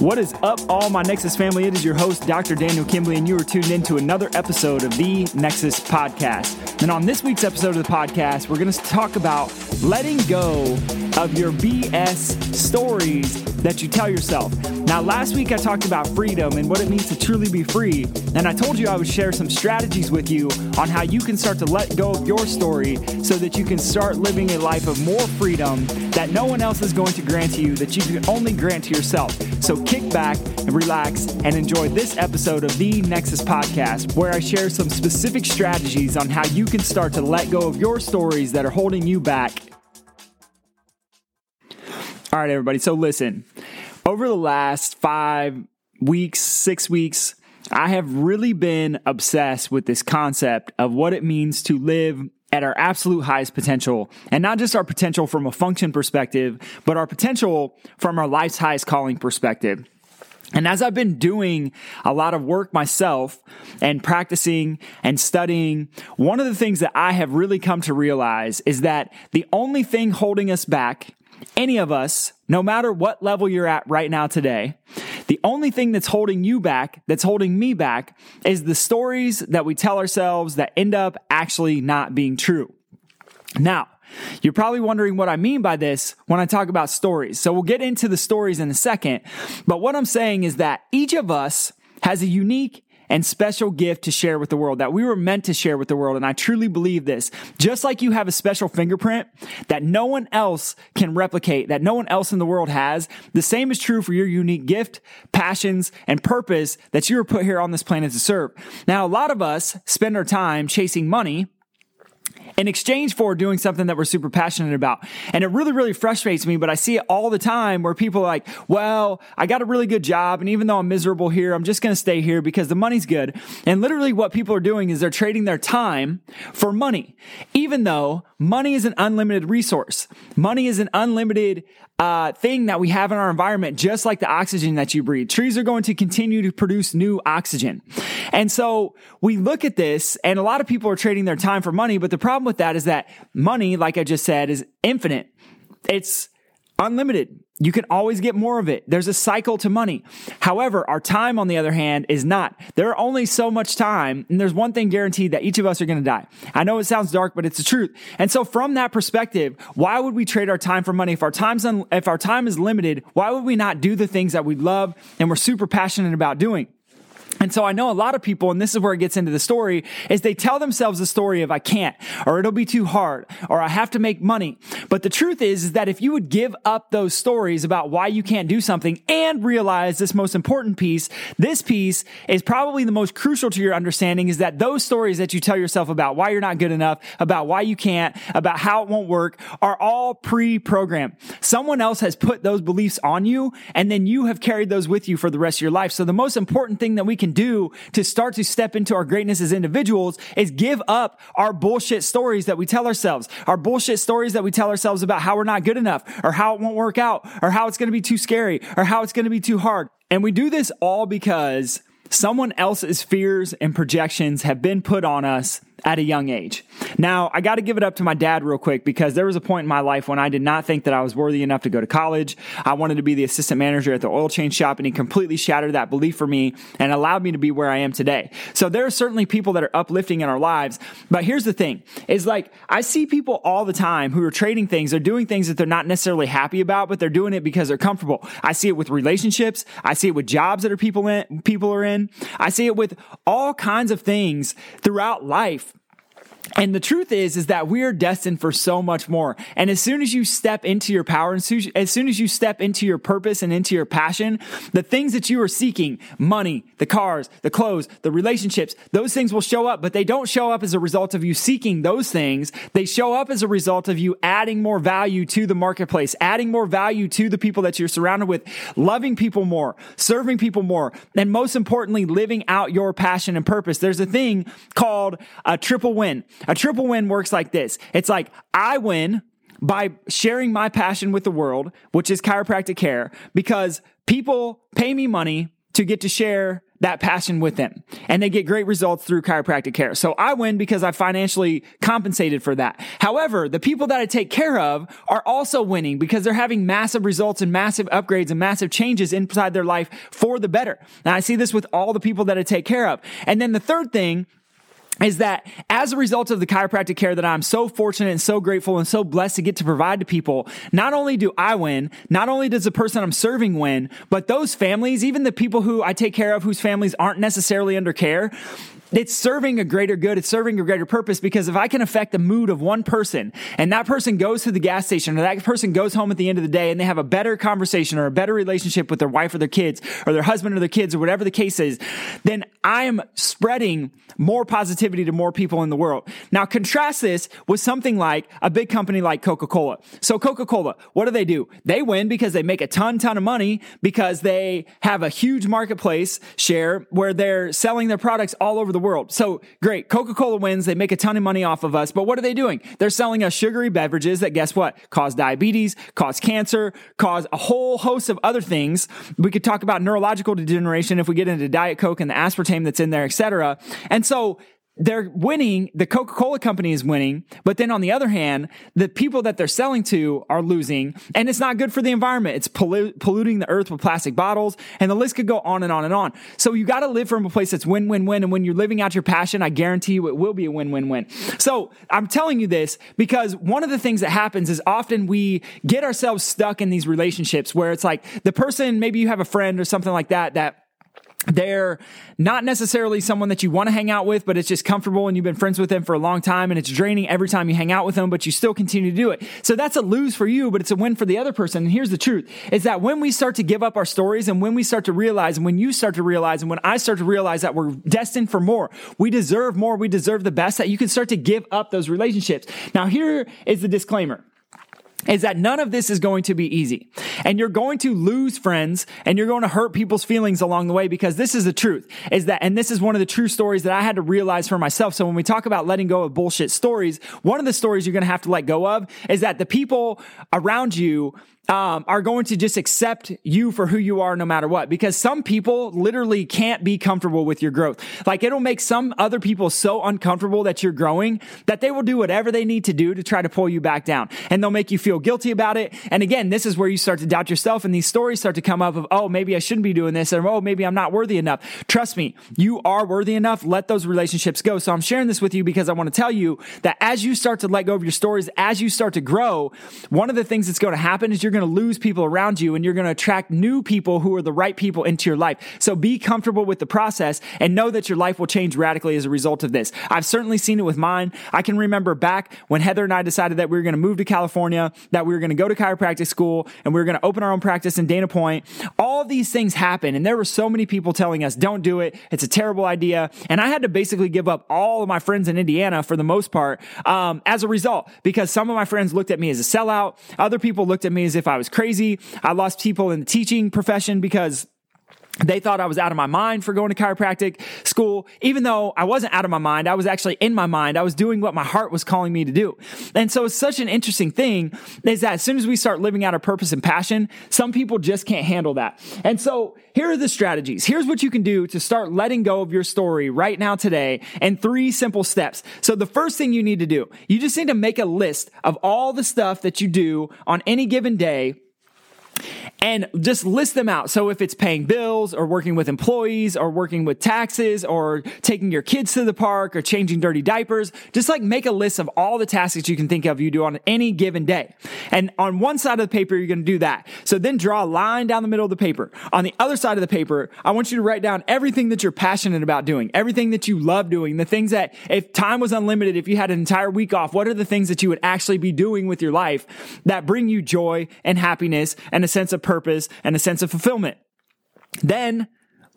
What is up, all my Nexus family? It is your host, Dr. Daniel Kimbley, and you are tuned in to another episode of the Nexus Podcast. And on this week's episode of the podcast, we're going to talk about letting go of your BS stories that you tell yourself. Now, last week I talked about freedom and what it means to truly be free. And I told you I would share some strategies with you on how you can start to let go of your story so that you can start living a life of more freedom that no one else is going to grant to you, that you can only grant to yourself. So kick back and relax and enjoy this episode of the Nexus Podcast, where I share some specific strategies on how you can start to let go of your stories that are holding you back all right, everybody. So listen, over the last five weeks, six weeks, I have really been obsessed with this concept of what it means to live at our absolute highest potential and not just our potential from a function perspective, but our potential from our life's highest calling perspective. And as I've been doing a lot of work myself and practicing and studying, one of the things that I have really come to realize is that the only thing holding us back any of us, no matter what level you're at right now today, the only thing that's holding you back, that's holding me back, is the stories that we tell ourselves that end up actually not being true. Now, you're probably wondering what I mean by this when I talk about stories. So we'll get into the stories in a second. But what I'm saying is that each of us has a unique and special gift to share with the world that we were meant to share with the world. And I truly believe this. Just like you have a special fingerprint that no one else can replicate, that no one else in the world has, the same is true for your unique gift, passions, and purpose that you were put here on this planet to serve. Now, a lot of us spend our time chasing money in exchange for doing something that we're super passionate about. And it really, really frustrates me, but I see it all the time where people are like, well, I got a really good job. And even though I'm miserable here, I'm just going to stay here because the money's good. And literally what people are doing is they're trading their time for money, even though money is an unlimited resource. Money is an unlimited uh, thing that we have in our environment, just like the oxygen that you breathe. Trees are going to continue to produce new oxygen. And so we look at this and a lot of people are trading their time for money. But the problem with that is that money, like I just said, is infinite. It's unlimited. You can always get more of it. There's a cycle to money. However, our time, on the other hand, is not. There are only so much time, and there's one thing guaranteed that each of us are going to die. I know it sounds dark, but it's the truth. And so, from that perspective, why would we trade our time for money? If our time's un- if our time is limited, why would we not do the things that we love and we're super passionate about doing? And so I know a lot of people, and this is where it gets into the story, is they tell themselves the story of I can't, or it'll be too hard, or I have to make money. But the truth is, is that if you would give up those stories about why you can't do something and realize this most important piece, this piece is probably the most crucial to your understanding is that those stories that you tell yourself about why you're not good enough, about why you can't, about how it won't work are all pre-programmed. Someone else has put those beliefs on you and then you have carried those with you for the rest of your life. So the most important thing that we can can do to start to step into our greatness as individuals is give up our bullshit stories that we tell ourselves, our bullshit stories that we tell ourselves about how we're not good enough or how it won't work out or how it's going to be too scary or how it's going to be too hard. And we do this all because someone else's fears and projections have been put on us at a young age. Now, I got to give it up to my dad real quick because there was a point in my life when I did not think that I was worthy enough to go to college. I wanted to be the assistant manager at the oil change shop and he completely shattered that belief for me and allowed me to be where I am today. So there are certainly people that are uplifting in our lives, but here's the thing is like I see people all the time who are trading things, they're doing things that they're not necessarily happy about, but they're doing it because they're comfortable. I see it with relationships, I see it with jobs that are people in, people are in. I see it with all kinds of things throughout life and the truth is, is that we are destined for so much more. And as soon as you step into your power, as soon as you step into your purpose and into your passion, the things that you are seeking, money, the cars, the clothes, the relationships, those things will show up, but they don't show up as a result of you seeking those things. They show up as a result of you adding more value to the marketplace, adding more value to the people that you're surrounded with, loving people more, serving people more, and most importantly, living out your passion and purpose. There's a thing called a triple win. A triple win works like this. It's like I win by sharing my passion with the world, which is chiropractic care, because people pay me money to get to share that passion with them and they get great results through chiropractic care. So I win because I financially compensated for that. However, the people that I take care of are also winning because they're having massive results and massive upgrades and massive changes inside their life for the better. And I see this with all the people that I take care of. And then the third thing is that as a result of the chiropractic care that I'm so fortunate and so grateful and so blessed to get to provide to people, not only do I win, not only does the person I'm serving win, but those families, even the people who I take care of whose families aren't necessarily under care, it's serving a greater good. It's serving a greater purpose because if I can affect the mood of one person and that person goes to the gas station or that person goes home at the end of the day and they have a better conversation or a better relationship with their wife or their kids or their husband or their kids or whatever the case is, then I am spreading more positivity to more people in the world. Now contrast this with something like a big company like Coca-Cola. So Coca-Cola, what do they do? They win because they make a ton, ton of money because they have a huge marketplace share where they're selling their products all over the the world. So great. Coca Cola wins. They make a ton of money off of us. But what are they doing? They're selling us sugary beverages that guess what? Cause diabetes, cause cancer, cause a whole host of other things. We could talk about neurological degeneration if we get into Diet Coke and the aspartame that's in there, etc. And so they're winning. The Coca Cola company is winning. But then on the other hand, the people that they're selling to are losing. And it's not good for the environment. It's pollu- polluting the earth with plastic bottles. And the list could go on and on and on. So you got to live from a place that's win, win, win. And when you're living out your passion, I guarantee you it will be a win, win, win. So I'm telling you this because one of the things that happens is often we get ourselves stuck in these relationships where it's like the person, maybe you have a friend or something like that, that they're not necessarily someone that you want to hang out with, but it's just comfortable and you've been friends with them for a long time and it's draining every time you hang out with them, but you still continue to do it. So that's a lose for you, but it's a win for the other person. And here's the truth is that when we start to give up our stories and when we start to realize and when you start to realize and when I start to realize that we're destined for more, we deserve more, we deserve the best, that you can start to give up those relationships. Now here is the disclaimer is that none of this is going to be easy. And you're going to lose friends and you're going to hurt people's feelings along the way because this is the truth is that, and this is one of the true stories that I had to realize for myself. So when we talk about letting go of bullshit stories, one of the stories you're going to have to let go of is that the people around you um, are going to just accept you for who you are no matter what. Because some people literally can't be comfortable with your growth. Like it'll make some other people so uncomfortable that you're growing that they will do whatever they need to do to try to pull you back down. And they'll make you feel guilty about it. And again, this is where you start to doubt yourself and these stories start to come up of, oh, maybe I shouldn't be doing this or, oh, maybe I'm not worthy enough. Trust me, you are worthy enough. Let those relationships go. So I'm sharing this with you because I want to tell you that as you start to let go of your stories, as you start to grow, one of the things that's going to happen is you're going to lose people around you and you're going to attract new people who are the right people into your life. So be comfortable with the process and know that your life will change radically as a result of this. I've certainly seen it with mine. I can remember back when Heather and I decided that we were going to move to California, that we were going to go to chiropractic school and we were going to open our own practice in Dana Point. All these things happened and there were so many people telling us, don't do it. It's a terrible idea. And I had to basically give up all of my friends in Indiana for the most part um, as a result because some of my friends looked at me as a sellout. Other people looked at me as I was crazy. I lost people in the teaching profession because they thought I was out of my mind for going to chiropractic school, even though I wasn't out of my mind. I was actually in my mind. I was doing what my heart was calling me to do. And so it's such an interesting thing is that as soon as we start living out our purpose and passion, some people just can't handle that. And so here are the strategies. Here's what you can do to start letting go of your story right now today and three simple steps. So the first thing you need to do, you just need to make a list of all the stuff that you do on any given day and just list them out. So if it's paying bills or working with employees or working with taxes or taking your kids to the park or changing dirty diapers, just like make a list of all the tasks that you can think of you do on any given day. And on one side of the paper, you're going to do that. So then draw a line down the middle of the paper. On the other side of the paper, I want you to write down everything that you're passionate about doing, everything that you love doing, the things that if time was unlimited, if you had an entire week off, what are the things that you would actually be doing with your life that bring you joy and happiness and a sense of purpose and a sense of fulfillment. Then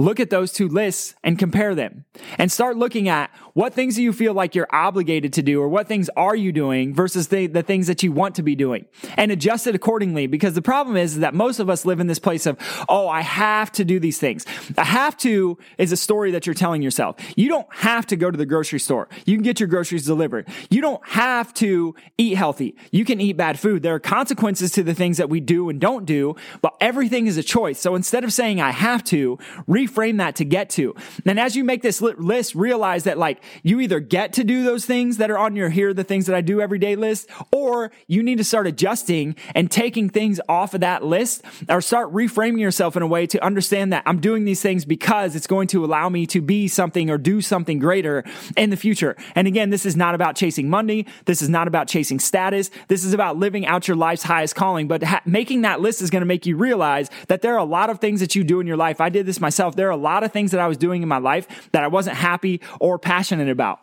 look at those two lists and compare them. And start looking at what things do you feel like you're obligated to do or what things are you doing versus the, the things that you want to be doing. And adjust it accordingly because the problem is that most of us live in this place of oh i have to do these things. A have to is a story that you're telling yourself. You don't have to go to the grocery store. You can get your groceries delivered. You don't have to eat healthy. You can eat bad food. There are consequences to the things that we do and don't do but everything is a choice. So instead of saying i have to reframe reframe that to get to. And as you make this list, realize that like you either get to do those things that are on your here are the things that I do every day list, or you need to start adjusting and taking things off of that list or start reframing yourself in a way to understand that I'm doing these things because it's going to allow me to be something or do something greater in the future. And again, this is not about chasing money. This is not about chasing status. This is about living out your life's highest calling. But ha- making that list is going to make you realize that there are a lot of things that you do in your life. I did this myself. There are a lot of things that I was doing in my life that I wasn't happy or passionate about.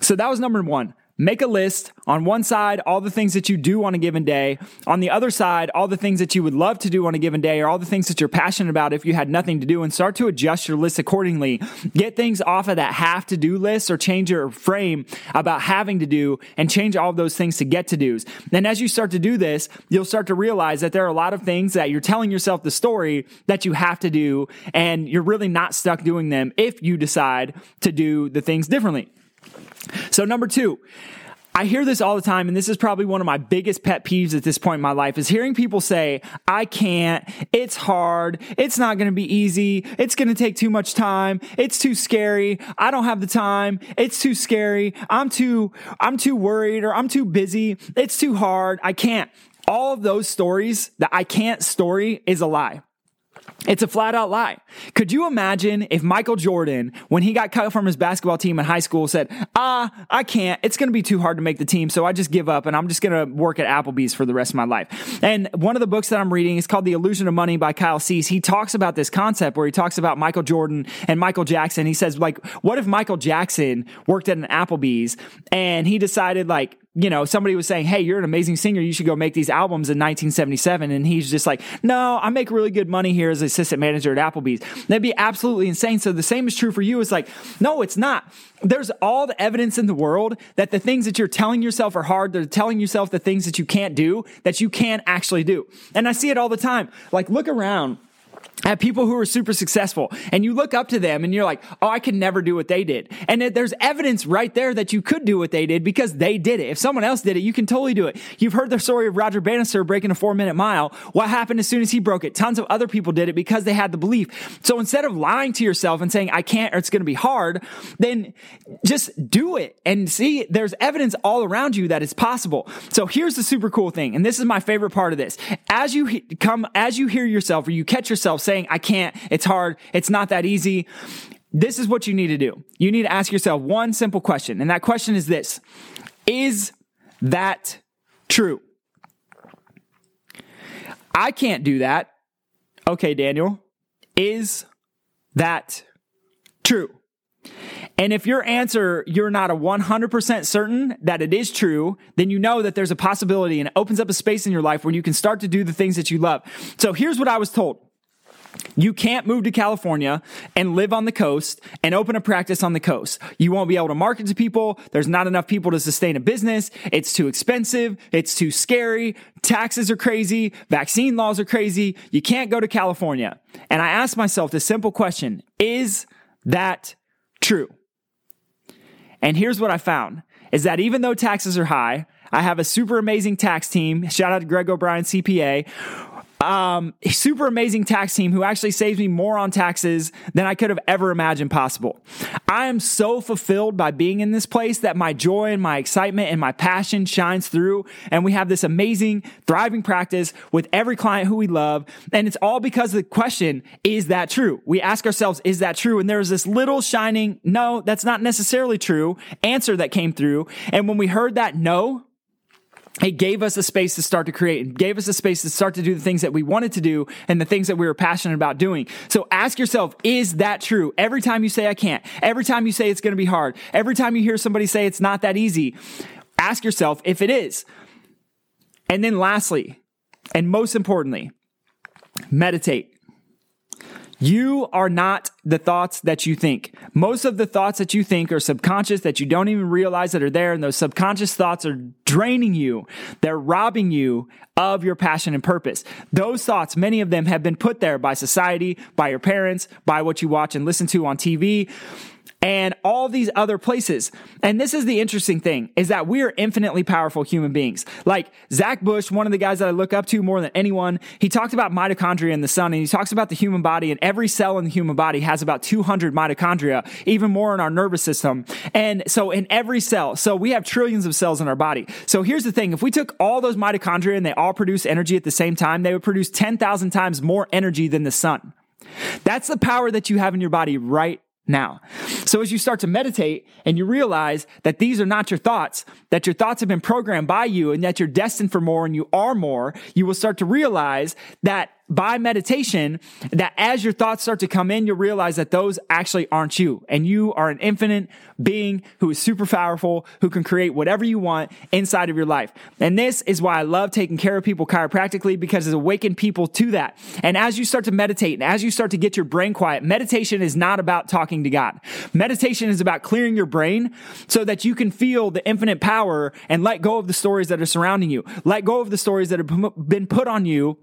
So that was number one. Make a list on one side, all the things that you do on a given day. On the other side, all the things that you would love to do on a given day or all the things that you're passionate about if you had nothing to do and start to adjust your list accordingly. Get things off of that have to do list or change your frame about having to do and change all those things to get to do's. And as you start to do this, you'll start to realize that there are a lot of things that you're telling yourself the story that you have to do and you're really not stuck doing them if you decide to do the things differently. So, number two, I hear this all the time, and this is probably one of my biggest pet peeves at this point in my life is hearing people say, I can't, it's hard, it's not gonna be easy, it's gonna take too much time, it's too scary, I don't have the time, it's too scary, I'm too, I'm too worried, or I'm too busy, it's too hard, I can't. All of those stories, the I can't story is a lie. It's a flat out lie. Could you imagine if Michael Jordan, when he got cut from his basketball team in high school, said, Ah, I can't. It's going to be too hard to make the team. So I just give up and I'm just going to work at Applebee's for the rest of my life. And one of the books that I'm reading is called The Illusion of Money by Kyle Cease. He talks about this concept where he talks about Michael Jordan and Michael Jackson. He says, like, what if Michael Jackson worked at an Applebee's and he decided, like, you know, somebody was saying, Hey, you're an amazing singer. You should go make these albums in 1977. And he's just like, No, I make really good money here as assistant manager at Applebee's. That'd be absolutely insane. So the same is true for you. It's like, No, it's not. There's all the evidence in the world that the things that you're telling yourself are hard. They're telling yourself the things that you can't do that you can actually do. And I see it all the time. Like, look around at people who are super successful and you look up to them and you're like, oh, I could never do what they did. And there's evidence right there that you could do what they did because they did it. If someone else did it, you can totally do it. You've heard the story of Roger Bannister breaking a four minute mile. What happened as soon as he broke it? Tons of other people did it because they had the belief. So instead of lying to yourself and saying, I can't or it's going to be hard, then just do it and see there's evidence all around you that it's possible. So here's the super cool thing. And this is my favorite part of this. As you come, as you hear yourself or you catch yourself saying, I can't, it's hard, it's not that easy. This is what you need to do. You need to ask yourself one simple question. And that question is this Is that true? I can't do that. Okay, Daniel. Is that true? And if your answer, you're not a 100% certain that it is true, then you know that there's a possibility and it opens up a space in your life where you can start to do the things that you love. So here's what I was told. You can't move to California and live on the coast and open a practice on the coast. You won't be able to market to people. There's not enough people to sustain a business. It's too expensive. It's too scary. Taxes are crazy. Vaccine laws are crazy. You can't go to California. And I asked myself this simple question Is that true? And here's what I found is that even though taxes are high, I have a super amazing tax team. Shout out to Greg O'Brien, CPA um, super amazing tax team who actually saves me more on taxes than I could have ever imagined possible. I am so fulfilled by being in this place that my joy and my excitement and my passion shines through. And we have this amazing, thriving practice with every client who we love. And it's all because the question, is that true? We ask ourselves, is that true? And there's this little shining, no, that's not necessarily true answer that came through. And when we heard that no, it gave us a space to start to create and gave us a space to start to do the things that we wanted to do and the things that we were passionate about doing. So ask yourself, is that true? Every time you say I can't, every time you say it's going to be hard, every time you hear somebody say it's not that easy, ask yourself if it is. And then lastly, and most importantly, meditate. You are not the thoughts that you think. Most of the thoughts that you think are subconscious that you don't even realize that are there. And those subconscious thoughts are draining you. They're robbing you of your passion and purpose. Those thoughts, many of them have been put there by society, by your parents, by what you watch and listen to on TV. And all these other places. And this is the interesting thing is that we are infinitely powerful human beings. Like Zach Bush, one of the guys that I look up to more than anyone, he talked about mitochondria in the sun and he talks about the human body and every cell in the human body has about 200 mitochondria, even more in our nervous system. And so in every cell, so we have trillions of cells in our body. So here's the thing. If we took all those mitochondria and they all produce energy at the same time, they would produce 10,000 times more energy than the sun. That's the power that you have in your body right now. So as you start to meditate and you realize that these are not your thoughts, that your thoughts have been programmed by you and that you're destined for more and you are more, you will start to realize that by meditation that as your thoughts start to come in, you'll realize that those actually aren't you. And you are an infinite being who is super powerful, who can create whatever you want inside of your life. And this is why I love taking care of people chiropractically because it's awakened people to that. And as you start to meditate and as you start to get your brain quiet, meditation is not about talking to God. Meditation is about clearing your brain so that you can feel the infinite power and let go of the stories that are surrounding you. Let go of the stories that have been put on you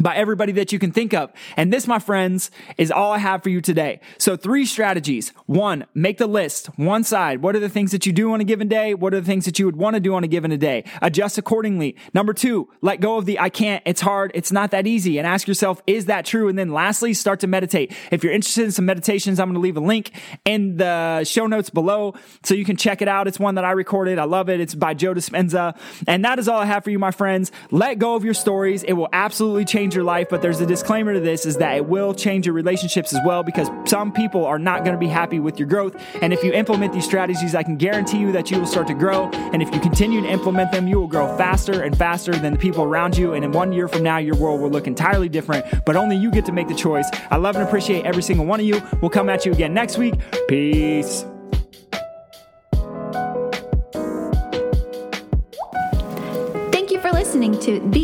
by everybody that you can think of. And this, my friends, is all I have for you today. So three strategies. One, make the list. One side. What are the things that you do on a given day? What are the things that you would want to do on a given day? Adjust accordingly. Number two, let go of the I can't, it's hard, it's not that easy. And ask yourself, is that true? And then lastly, start to meditate. If you're interested in some meditations, I'm going to leave a link in the show notes below so you can check it out. It's one that I recorded. I love it. It's by Joe Dispenza. And that is all I have for you, my friends. Let go of your stories. It will absolutely change change your life, but there's a disclaimer to this is that it will change your relationships as well because some people are not going to be happy with your growth. And if you implement these strategies, I can guarantee you that you will start to grow. And if you continue to implement them, you will grow faster and faster than the people around you. And in one year from now, your world will look entirely different, but only you get to make the choice. I love and appreciate every single one of you. We'll come at you again next week. Peace. Thank you for listening to the